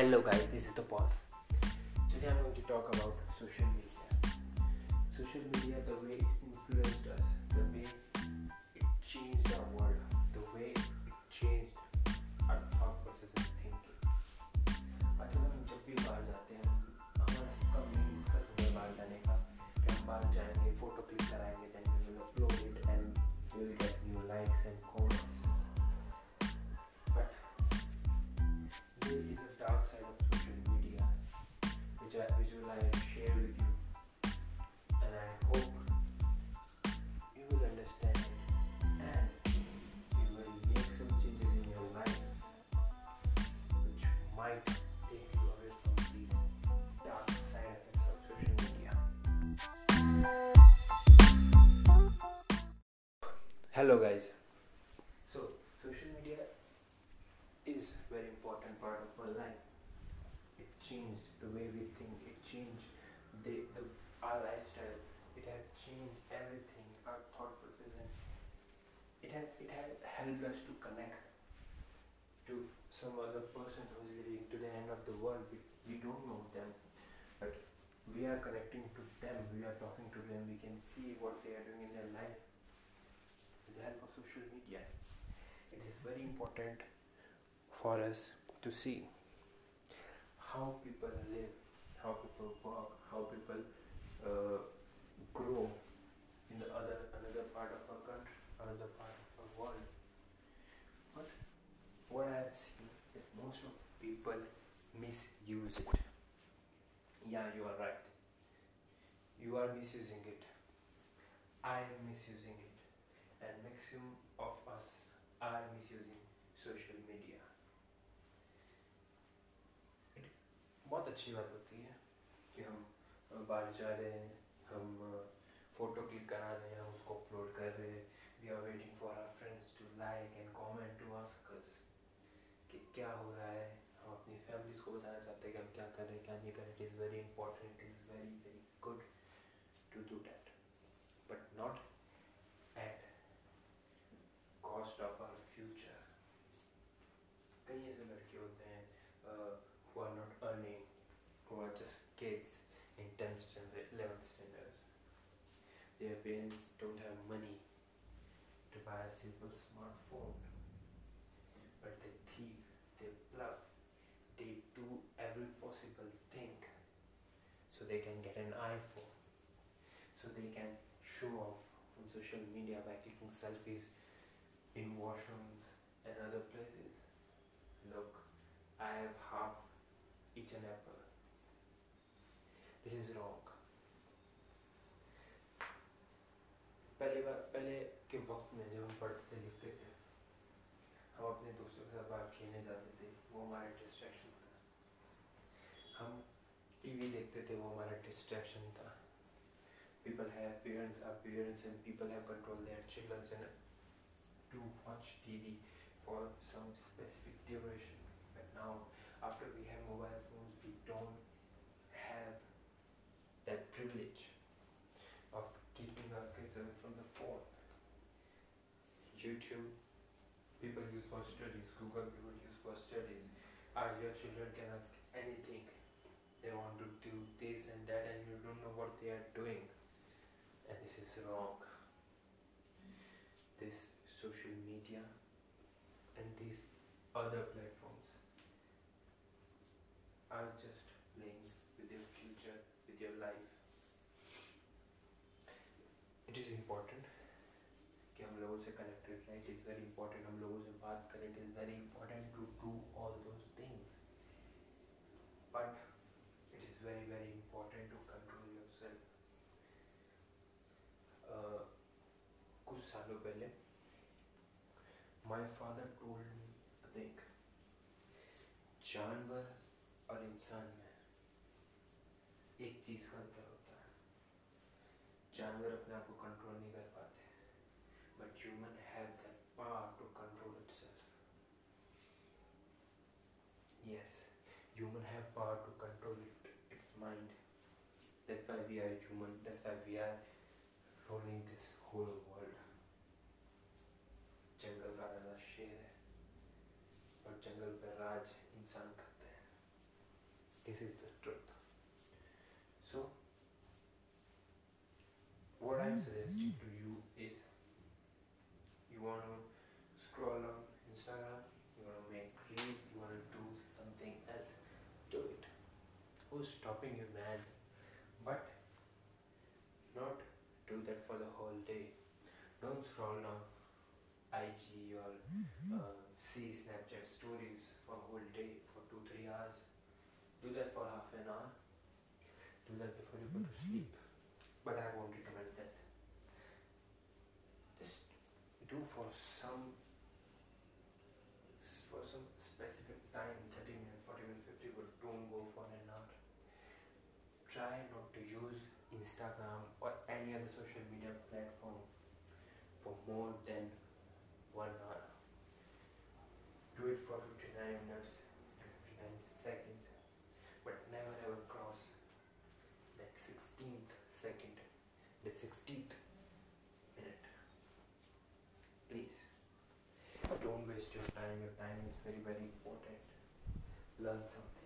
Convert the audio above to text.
Hello guys, this is the pause. Today I'm going to talk about social media. Social media, the media is very important part of our life. It changed the way we think. It changed the, the our lifestyles. It has changed everything. Our thought process and it has it has helped us to connect to some other person who is living to the end of the world. We, we don't know them, but we are connecting to them. We are talking to them. We can see what they are doing in their life with the help of social media. It is very important for us to see how people live, how people work, how people uh, grow in the other another part of our country, another part of our world. But what I have seen that most of people misuse it. Yeah, you are right. You are misusing it. I am misusing it, and maximum of us are misusing social media. बहुत अच्छी बात होती है कि हम बाहर जा रहे हैं, हम फ़ोटो क्लिक करा रहे हैं उसको अपलोड कर रहे हैं। We are waiting for our friends to like and comment to ask us कि क्या हो रहा है? हम अपनी फैमिलीज़ को बताना चाहते हैं कि हम क्या कर रहे हैं, क्या नहीं कर रहे it is very important it is very very good to do of our future कई ऐसे लड़के होते हैं uh, who are not earning, who are just kids in 10th standard, 11th standard. Their parents don't have money to buy a simple smartphone. But they thief, they bluff, they do every possible thing so they can get an iPhone. So they can show off on social media by clicking selfies in washrooms and other places. Look, I have half each an apple. This is wrong. पहले बार पहले के वक्त में जब हम पढ़ते लिखते थे हम अपने दोस्तों के साथ बाहर खेलने जाते थे वो हमारा डिस्ट्रैक्शन था हम टीवी देखते थे वो हमारा डिस्ट्रैक्शन था people have parents are parents and people have control their children and to watch TV for some specific duration but now after we have mobile phones, we don't have that privilege of keeping our kids away from the phone. YouTube, people use for studies, Google people use for studies. Are your children can ask anything. They want to do this and that and you don't know what they are doing. And this is wrong. social media and these other platforms are just playing with your future, with your life. It is important कि हम लोगों से connected रहें it is very important हम लोगों से बात करें. It is very important to do all those things but it is very very important to control your self कुछ सालों पहले my father told me thing. जानवर और इंसान में एक चीज़ का अंतर होता है जानवर अपने आप को कंट्रोल नहीं कर पाते but human have that power to control itself yes human have power to control it its mind that's why we are human that's why we are ruling this whole world जंगल का राजा शेर है और जंगल पे राज इंसान करते हैं This is the truth. So, what I'm suggesting to you is you want to scroll on Instagram, you want to make reels, you want to do something else, do it. Who's stopping you, man? But not do that for the whole day. Don't scroll down IG or uh, see Snapchat stories for a whole day for two three hours. Do that for half an hour. Do that before you go to mm-hmm. sleep. But I won't recommend that. Just do for some for some specific time, 30 minutes, 40 minutes, 50, but don't go for an hour. Try not to use Instagram or any other social media platform for more than one hour. Do it for 59 and seconds, but never ever cross that 16th second, the 16th minute. Please, don't waste your time. Your time is very, very important. Learn something.